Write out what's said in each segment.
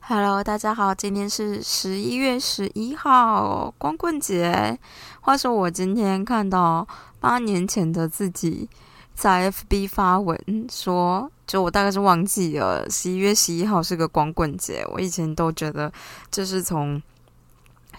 Hello，大家好，今天是十一月十一号，光棍节。话说我今天看到八年前的自己在 FB 发文说，就我大概是忘记了十一月十一号是个光棍节。我以前都觉得这是从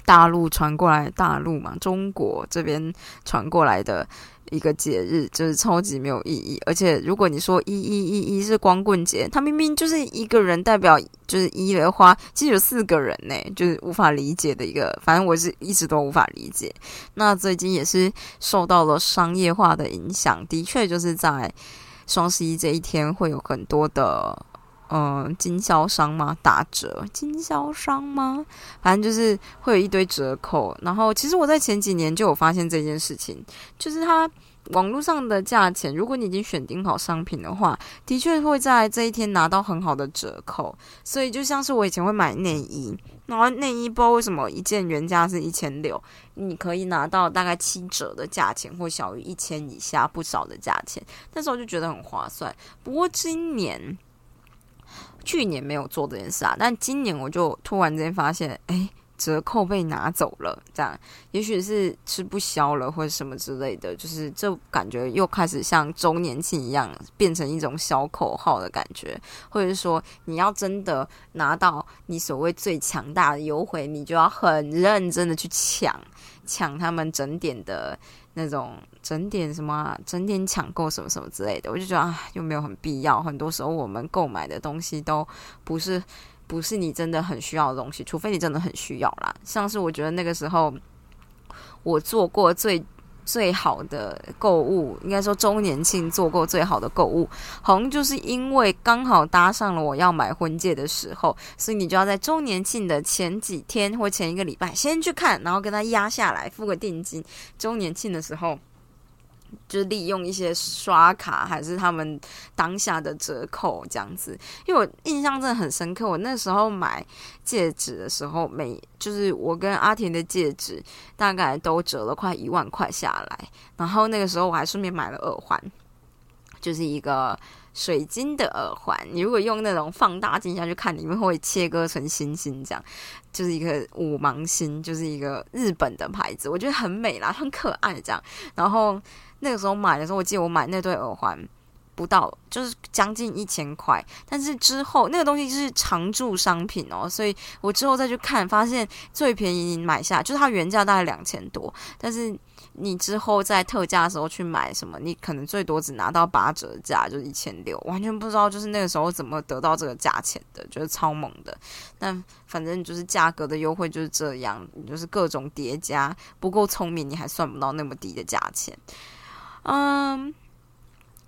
大陆传过来，大陆嘛，中国这边传过来的。一个节日就是超级没有意义，而且如果你说一一一一是光棍节，他明明就是一个人代表就是一的话，其实有四个人呢，就是无法理解的一个，反正我是一直都无法理解。那最近也是受到了商业化的影响，的确就是在双十一这一天会有很多的。嗯，经销商吗？打折？经销商吗？反正就是会有一堆折扣。然后，其实我在前几年就有发现这件事情，就是它网络上的价钱，如果你已经选定好商品的话，的确会在这一天拿到很好的折扣。所以，就像是我以前会买内衣，然后内衣不知道为什么一件原价是一千六，你可以拿到大概七折的价钱，或小于一千以下不少的价钱，那时候就觉得很划算。不过今年。去年没有做这件事啊，但今年我就突然间发现，哎，折扣被拿走了，这样。也许是吃不消了，或者什么之类的，就是这感觉又开始像周年庆一样，变成一种小口号的感觉，或者是说你要真的拿到你所谓最强大的优惠，你就要很认真的去抢抢他们整点的。那种整点什么整点抢购什么什么之类的，我就觉得啊，又没有很必要。很多时候我们购买的东西都不是不是你真的很需要的东西，除非你真的很需要啦。像是我觉得那个时候我做过最。最好的购物，应该说周年庆做过最好的购物，好像就是因为刚好搭上了我要买婚戒的时候，所以你就要在周年庆的前几天或前一个礼拜先去看，然后跟他压下来付个定金，周年庆的时候。就是利用一些刷卡，还是他们当下的折扣这样子。因为我印象真的很深刻，我那时候买戒指的时候，每就是我跟阿田的戒指大概都折了快一万块下来。然后那个时候我还顺便买了耳环，就是一个水晶的耳环。你如果用那种放大镜下去看，里面会切割成星星，这样就是一个五芒星，就是一个日本的牌子，我觉得很美啦，很可爱这样。然后。那个时候买的时候，我记得我买那对耳环不到，就是将近一千块。但是之后那个东西是常驻商品哦，所以我之后再去看，发现最便宜你买下就是它原价大概两千多，但是你之后在特价的时候去买什么，你可能最多只拿到八折价，就是一千六，完全不知道就是那个时候怎么得到这个价钱的，就是超猛的。但反正就是价格的优惠就是这样，就是各种叠加，不够聪明你还算不到那么低的价钱。嗯，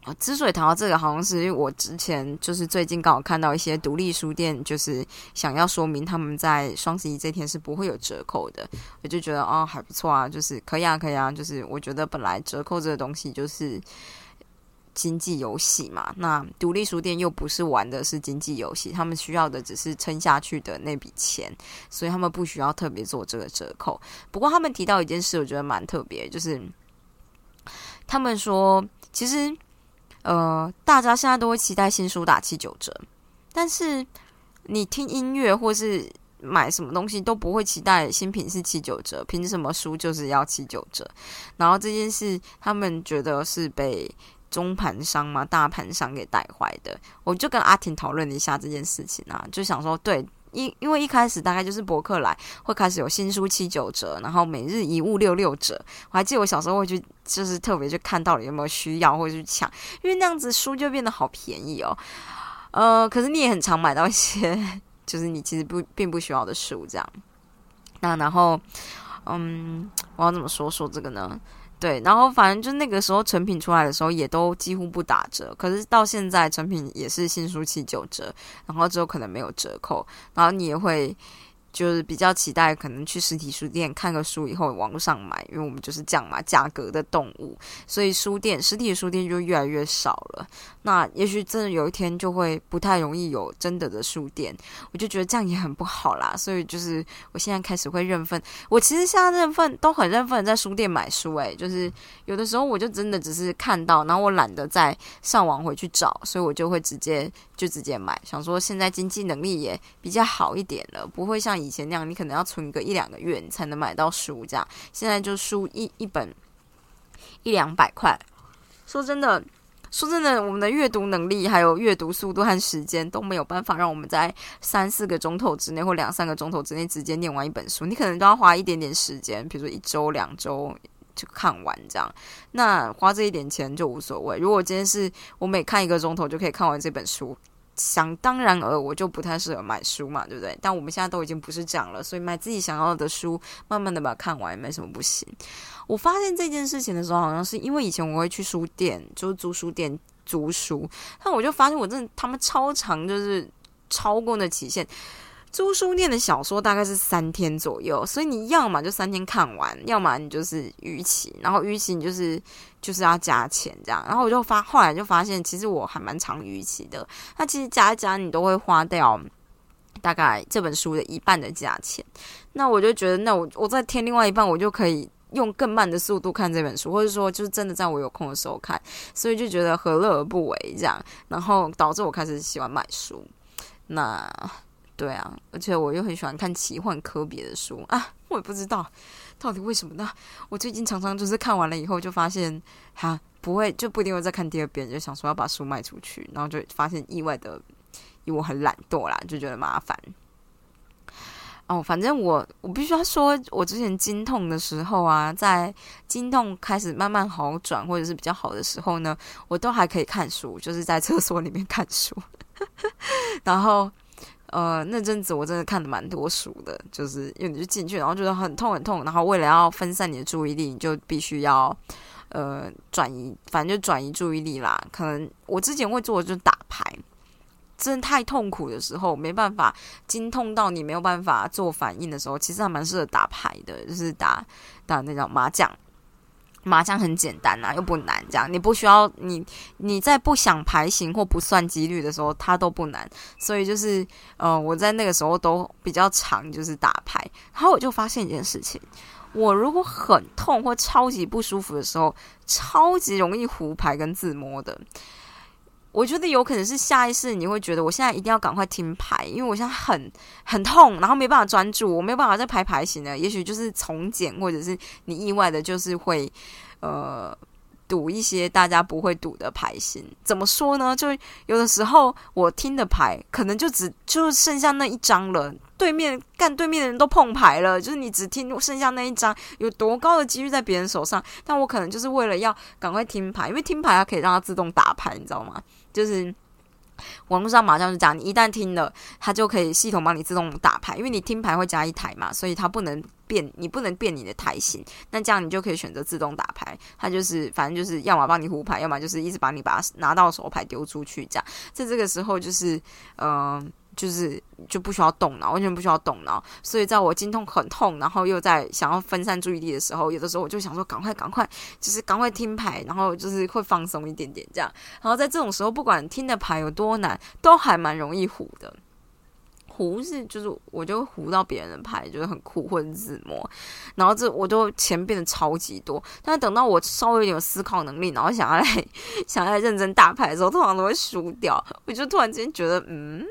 我之所以谈到这个，好像是因为我之前就是最近刚好看到一些独立书店，就是想要说明他们在双十一这天是不会有折扣的，我就觉得哦还不错啊，就是可以啊，可以啊，就是我觉得本来折扣这个东西就是经济游戏嘛，那独立书店又不是玩的是经济游戏，他们需要的只是撑下去的那笔钱，所以他们不需要特别做这个折扣。不过他们提到一件事，我觉得蛮特别，就是。他们说，其实，呃，大家现在都会期待新书打七九折，但是你听音乐或是买什么东西都不会期待新品是七九折，凭什么书就是要七九折？然后这件事，他们觉得是被中盘商嘛、大盘商给带坏的。我就跟阿婷讨论了一下这件事情啊，就想说，对。因因为一开始大概就是博客来会开始有新书七九折，然后每日一物六六折。我还记得我小时候会去，就是特别去看到底有没有需要，或者去抢，因为那样子书就变得好便宜哦。呃，可是你也很常买到一些，就是你其实不并不需要的书这样。那然后，嗯，我要怎么说说这个呢？对，然后反正就那个时候成品出来的时候，也都几乎不打折。可是到现在成品也是新书七九折，然后之后可能没有折扣，然后你也会就是比较期待，可能去实体书店看个书以后网络上买，因为我们就是这样嘛，价格的动物，所以书店实体书店就越来越少了。那也许真的有一天就会不太容易有真的的书店，我就觉得这样也很不好啦。所以就是我现在开始会认份，我其实现在认份都很认份在书店买书，诶，就是有的时候我就真的只是看到，然后我懒得再上网回去找，所以我就会直接就直接买，想说现在经济能力也比较好一点了，不会像以前那样，你可能要存个一两个月你才能买到书这样。现在就书一一本一两百块，说真的。说真的，我们的阅读能力、还有阅读速度和时间都没有办法让我们在三四个钟头之内或两三个钟头之内直接念完一本书。你可能都要花一点点时间，比如说一周、两周就看完这样。那花这一点钱就无所谓。如果今天是我每看一个钟头就可以看完这本书，想当然而我就不太适合买书嘛，对不对？但我们现在都已经不是这样了，所以买自己想要的书，慢慢的把它看完也没什么不行。我发现这件事情的时候，好像是因为以前我会去书店，就是租书店租书，但我就发现我真的他们超长，就是超过那期限。租书店的小说大概是三天左右，所以你要么就三天看完，要么你就是逾期，然后逾期你就是就是要加钱这样。然后我就发后来就发现，其实我还蛮常逾期的，那其实加一加你都会花掉大概这本书的一半的价钱。那我就觉得，那我我再添另外一半，我就可以。用更慢的速度看这本书，或者说就是真的在我有空的时候看，所以就觉得何乐而不为这样，然后导致我开始喜欢买书。那对啊，而且我又很喜欢看奇幻科别的书啊，我也不知道到底为什么呢？我最近常常就是看完了以后就发现，哈，不会就不一定会再看第二遍，就想说要把书卖出去，然后就发现意外的，因为我很懒惰啦，就觉得麻烦。哦，反正我我必须要说，我之前经痛的时候啊，在经痛开始慢慢好转或者是比较好的时候呢，我都还可以看书，就是在厕所里面看书。然后，呃，那阵子我真的看的蛮多书的，就是因为你就进去，然后觉得很痛很痛，然后为了要分散你的注意力，你就必须要呃转移，反正就转移注意力啦。可能我之前会做的就是打牌。真的太痛苦的时候，没办法，筋痛到你没有办法做反应的时候，其实还蛮适合打牌的，就是打打那种麻将。麻将很简单啊，又不难，这样你不需要你你在不想牌型或不算几率的时候，它都不难。所以就是，呃，我在那个时候都比较常就是打牌，然后我就发现一件事情：我如果很痛或超级不舒服的时候，超级容易胡牌跟自摸的。我觉得有可能是下意识，你会觉得我现在一定要赶快听牌，因为我现在很很痛，然后没办法专注，我没有办法再排牌型了。也许就是重剪，或者是你意外的，就是会呃赌一些大家不会赌的牌型。怎么说呢？就有的时候我听的牌可能就只就剩下那一张了。对面干对面的人都碰牌了，就是你只听剩下那一张，有多高的几率在别人手上？但我可能就是为了要赶快听牌，因为听牌它可以让它自动打牌，你知道吗？就是网络上马上就讲，你一旦听了，它就可以系统帮你自动打牌，因为你听牌会加一台嘛，所以它不能变，你不能变你的台型。那这样你就可以选择自动打牌，它就是反正就是要么帮你胡牌，要么就是一直把你把拿到手牌丢出去，这样在这个时候就是嗯。就是就不需要动脑，完全不需要动脑。所以在我筋痛很痛，然后又在想要分散注意力的时候，有的时候我就想说，赶快赶快，就是赶快听牌，然后就是会放松一点点这样。然后在这种时候，不管听的牌有多难，都还蛮容易糊的。糊是就是我就糊到别人的牌，觉得很酷或者自摸，然后这我都钱变得超级多。但等到我稍微有点思考能力，然后想要来 想要认真打牌的时候，通常都会输掉。我就突然间觉得，嗯。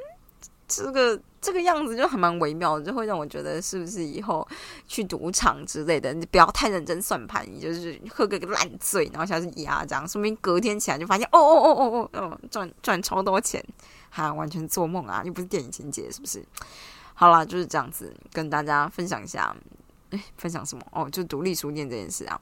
这个这个样子就还蛮微妙的，就会让我觉得是不是以后去赌场之类的，你不要太认真算盘，你就是喝个烂醉，然后下去压这样，说明隔天起来就发现哦哦哦哦哦哦，赚赚超多钱，哈，完全做梦啊，又不是电影情节，是不是？好啦，就是这样子跟大家分享一下，哎，分享什么？哦，就独立书店这件事啊。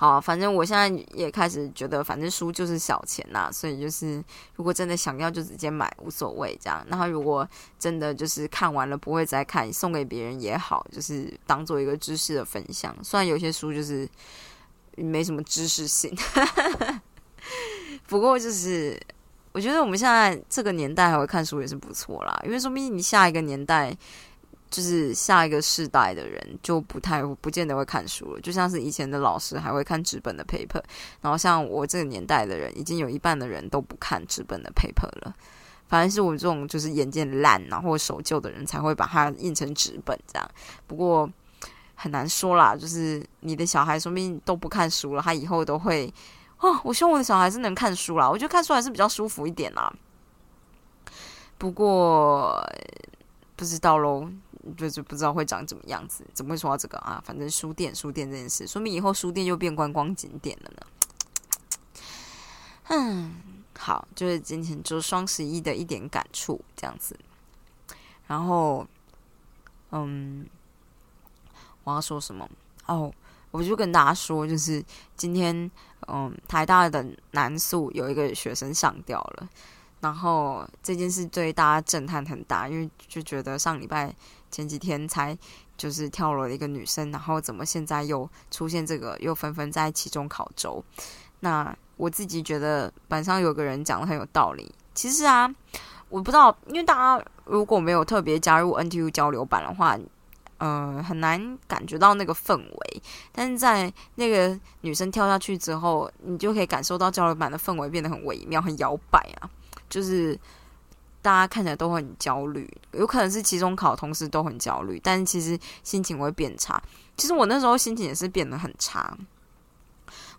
好，反正我现在也开始觉得，反正书就是小钱呐，所以就是如果真的想要就直接买，无所谓这样。然后如果真的就是看完了不会再看，送给别人也好，就是当做一个知识的分享。虽然有些书就是没什么知识性，不过就是我觉得我们现在这个年代还会看书也是不错啦，因为说不定你下一个年代。就是下一个世代的人就不太不见得会看书了，就像是以前的老师还会看纸本的 paper，然后像我这个年代的人，已经有一半的人都不看纸本的 paper 了。反正是我这种就是眼见烂啊或者守旧的人才会把它印成纸本这样。不过很难说啦，就是你的小孩说不定都不看书了，他以后都会哦。我希望我的小孩是能看书啦，我觉得看书还是比较舒服一点啦。不过不知道喽。就是不知道会长怎么样子，怎么会说到这个啊？反正书店，书店这件事，说明以后书店又变观光景点了呢。嗯，好，就是今天就双十一的一点感触这样子。然后，嗯，我要说什么？哦，我就跟大家说，就是今天，嗯，台大的南宿有一个学生上吊了。然后这件事对大家震撼很大，因为就觉得上礼拜前几天才就是跳楼的一个女生，然后怎么现在又出现这个，又纷纷在期中考周。那我自己觉得板上有个人讲的很有道理。其实啊，我不知道，因为大家如果没有特别加入 NTU 交流版的话，呃，很难感觉到那个氛围。但是在那个女生跳下去之后，你就可以感受到交流版的氛围变得很微妙、很摇摆啊。就是大家看起来都很焦虑，有可能是期中考同时都很焦虑，但其实心情会变差。其实我那时候心情也是变得很差。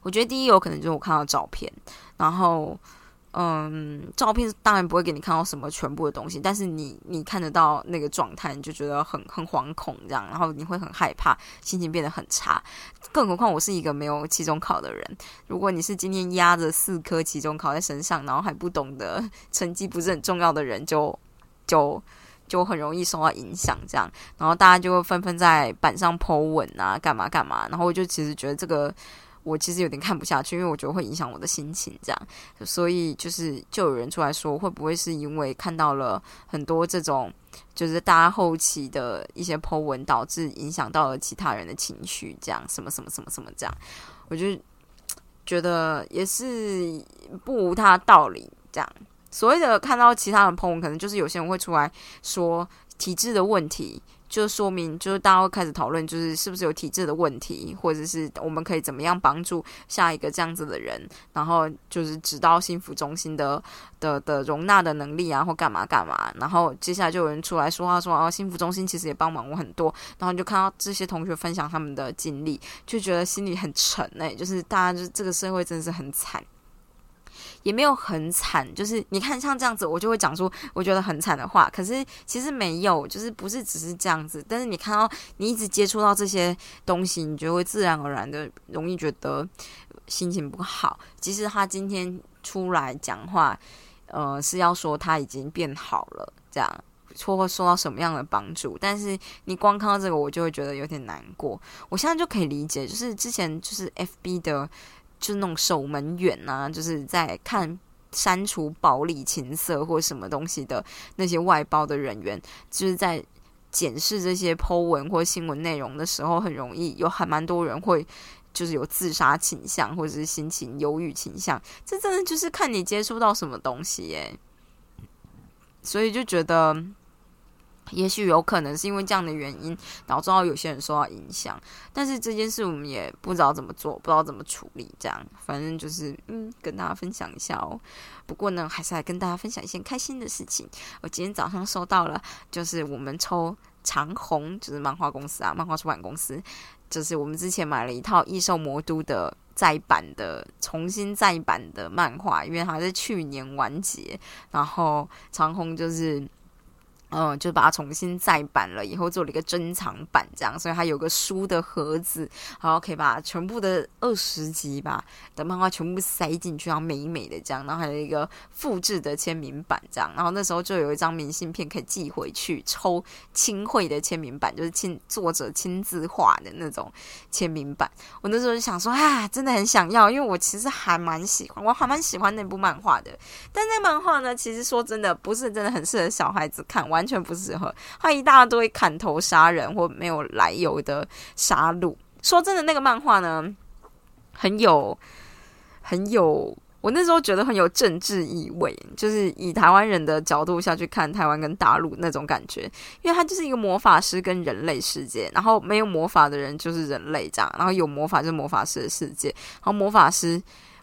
我觉得第一有可能就是我看到照片，然后。嗯，照片当然不会给你看到什么全部的东西，但是你你看得到那个状态，你就觉得很很惶恐这样，然后你会很害怕，心情变得很差。更何况我是一个没有期中考的人，如果你是今天压着四科期中考在身上，然后还不懂得成绩不是很重要的人，就就就很容易受到影响这样，然后大家就纷纷在板上 Po 文啊，干嘛干嘛，然后我就其实觉得这个。我其实有点看不下去，因为我觉得会影响我的心情，这样，所以就是就有人出来说，会不会是因为看到了很多这种，就是大家后期的一些 Po 文，导致影响到了其他人的情绪，这样，什么什么什么什么这样，我就觉得也是不无他道理，这样，所谓的看到其他人 Po 文，可能就是有些人会出来说体质的问题。就说明，就是大家会开始讨论，就是是不是有体质的问题，或者是我们可以怎么样帮助下一个这样子的人，然后就是指到幸福中心的的的容纳的能力啊，或干嘛干嘛。然后接下来就有人出来说话说啊，幸福中心其实也帮忙我很多。然后就看到这些同学分享他们的经历，就觉得心里很沉哎，就是大家就这个社会真的是很惨。也没有很惨，就是你看像这样子，我就会讲出我觉得很惨的话。可是其实没有，就是不是只是这样子。但是你看到你一直接触到这些东西，你就会自然而然的容易觉得心情不好。即使他今天出来讲话，呃，是要说他已经变好了，这样或会受到什么样的帮助，但是你光看到这个，我就会觉得有点难过。我现在就可以理解，就是之前就是 F B 的。就是那种守门员呐，就是在看删除暴力、情色或什么东西的那些外包的人员，就是在检视这些 Po 文或新闻内容的时候，很容易有还蛮多人会就是有自杀倾向或者是心情忧郁倾向。这真的就是看你接触到什么东西耶，所以就觉得。也许有可能是因为这样的原因导致到有些人受到影响，但是这件事我们也不知道怎么做，不知道怎么处理，这样反正就是嗯，跟大家分享一下哦。不过呢，还是来跟大家分享一件开心的事情。我今天早上收到了，就是我们抽长虹，就是漫画公司啊，漫画出版公司，就是我们之前买了一套《异兽魔都》的再版的、重新再版的漫画，因为它是去年完结，然后长虹就是。嗯，就把它重新再版了，以后做了一个珍藏版，这样，所以它有个书的盒子，然后可以把全部的二十集吧的漫画全部塞进去，然后美美的这样，然后还有一个复制的签名版，这样，然后那时候就有一张明信片可以寄回去抽亲绘的签名版，就是亲作者亲自画的那种签名版。我那时候就想说，啊，真的很想要，因为我其实还蛮喜欢，我还蛮喜欢那部漫画的。但那漫画呢，其实说真的，不是真的很适合小孩子看，完。完全不适合，他一大堆砍头杀人或没有来由的杀戮。说真的，那个漫画呢，很有很有我那时候觉得很有政治意味，就是以台湾人的角度下去看台湾跟大陆那种感觉，因为它就是一个魔法师跟人类世界，然后没有魔法的人就是人类这样，然后有魔法就是魔法师的世界，然后魔法师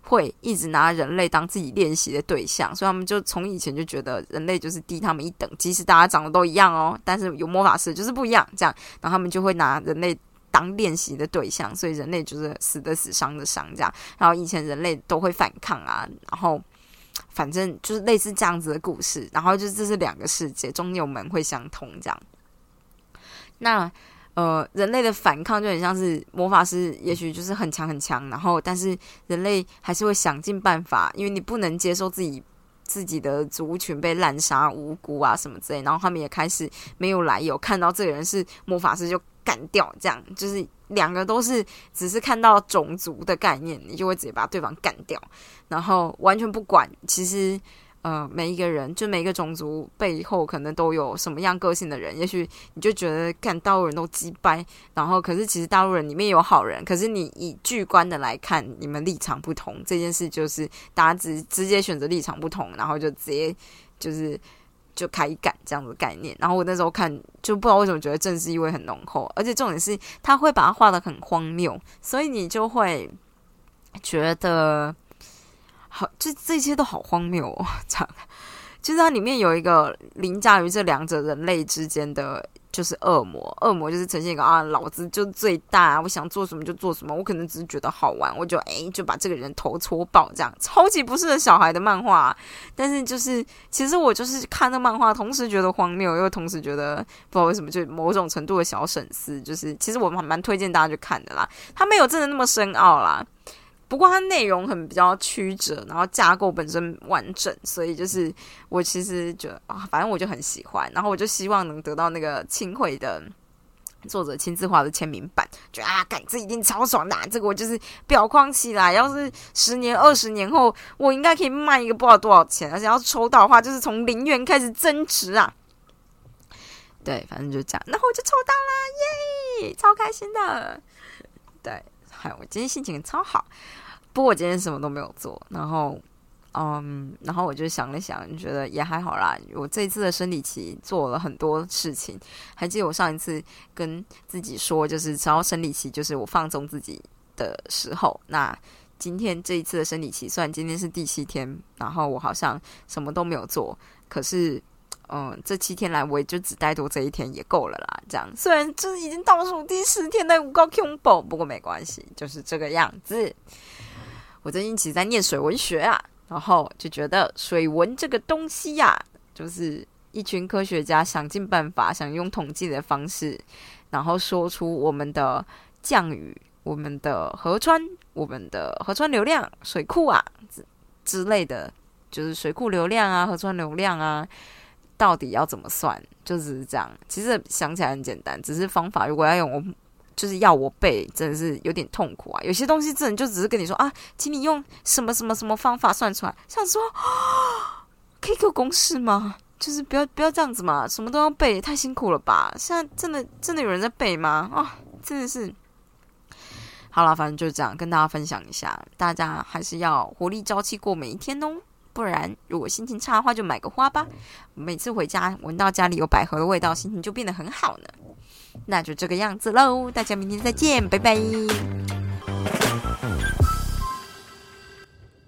会一直拿人类当自己练习的对象，所以他们就从以前就觉得人类就是低他们一等，即使大家长得都一样哦，但是有魔法师就是不一样，这样，然后他们就会拿人类。当练习的对象，所以人类就是死的死，伤的伤，这样。然后以前人类都会反抗啊，然后反正就是类似这样子的故事。然后就这是两个世界，中间有门会相通这样。那呃，人类的反抗就很像是魔法师，也许就是很强很强，然后但是人类还是会想尽办法，因为你不能接受自己自己的族群被滥杀无辜啊什么之类。然后他们也开始没有来由看到这个人是魔法师就。干掉，这样就是两个都是只是看到种族的概念，你就会直接把对方干掉，然后完全不管。其实，呃，每一个人就每一个种族背后可能都有什么样个性的人，也许你就觉得看大陆人都鸡掰，然后可是其实大陆人里面有好人，可是你以巨观的来看，你们立场不同，这件事就是大家直直接选择立场不同，然后就直接就是。就开干这样的概念，然后我那时候看就不知道为什么觉得政治意味很浓厚，而且重点是他会把它画的很荒谬，所以你就会觉得好，这这些都好荒谬哦，这样。其实它里面有一个凌驾于这两者人类之间的。就是恶魔，恶魔就是呈现一个啊，老子就最大，我想做什么就做什么，我可能只是觉得好玩，我就哎就把这个人头戳爆，这样超级不适合小孩的漫画。但是就是其实我就是看那漫画，同时觉得荒谬，又同时觉得不知道为什么，就某种程度的小省思。就是其实我蛮蛮推荐大家去看的啦，它没有真的那么深奥啦。不过它内容很比较曲折，然后架构本身完整，所以就是我其实觉得啊，反正我就很喜欢，然后我就希望能得到那个青会的作者亲自画的签名版，觉得啊，改这一定超爽的，这个我就是裱框起来，要是十年、二十年后，我应该可以卖一个不知道多少钱，而且要抽到的话，就是从零元开始增值啊。对，反正就这样，然后我就抽到了，耶，超开心的，对。嗨，我今天心情超好，不过我今天什么都没有做。然后，嗯，然后我就想了想，觉得也还好啦。我这一次的生理期做了很多事情，还记得我上一次跟自己说，就是只要生理期就是我放纵自己的时候。那今天这一次的生理期，虽然今天是第七天，然后我好像什么都没有做，可是。嗯，这七天来我也就只待多这一天也够了啦。这样虽然这已经倒数第十天的五高 Q 宝，不过没关系，就是这个样子。我最近其实在念水文学啊，然后就觉得水文这个东西呀，就是一群科学家想尽办法，想用统计的方式，然后说出我们的降雨、我们的河川、我们的河川流量、水库啊之之类的，就是水库流量啊、河川流量啊。到底要怎么算？就只是这样。其实想起来很简单，只是方法如果要用我，就是要我背，真的是有点痛苦啊。有些东西真的就只是跟你说啊，请你用什么什么什么方法算出来。想说，可以给我公式吗？就是不要不要这样子嘛，什么都要背，太辛苦了吧？现在真的真的有人在背吗？啊，真的是。好了，反正就这样跟大家分享一下，大家还是要活力朝气过每一天哦。不然，如果心情差的话，就买个花吧。每次回家闻到家里有百合的味道，心情就变得很好呢。那就这个样子喽，大家明天再见，拜拜。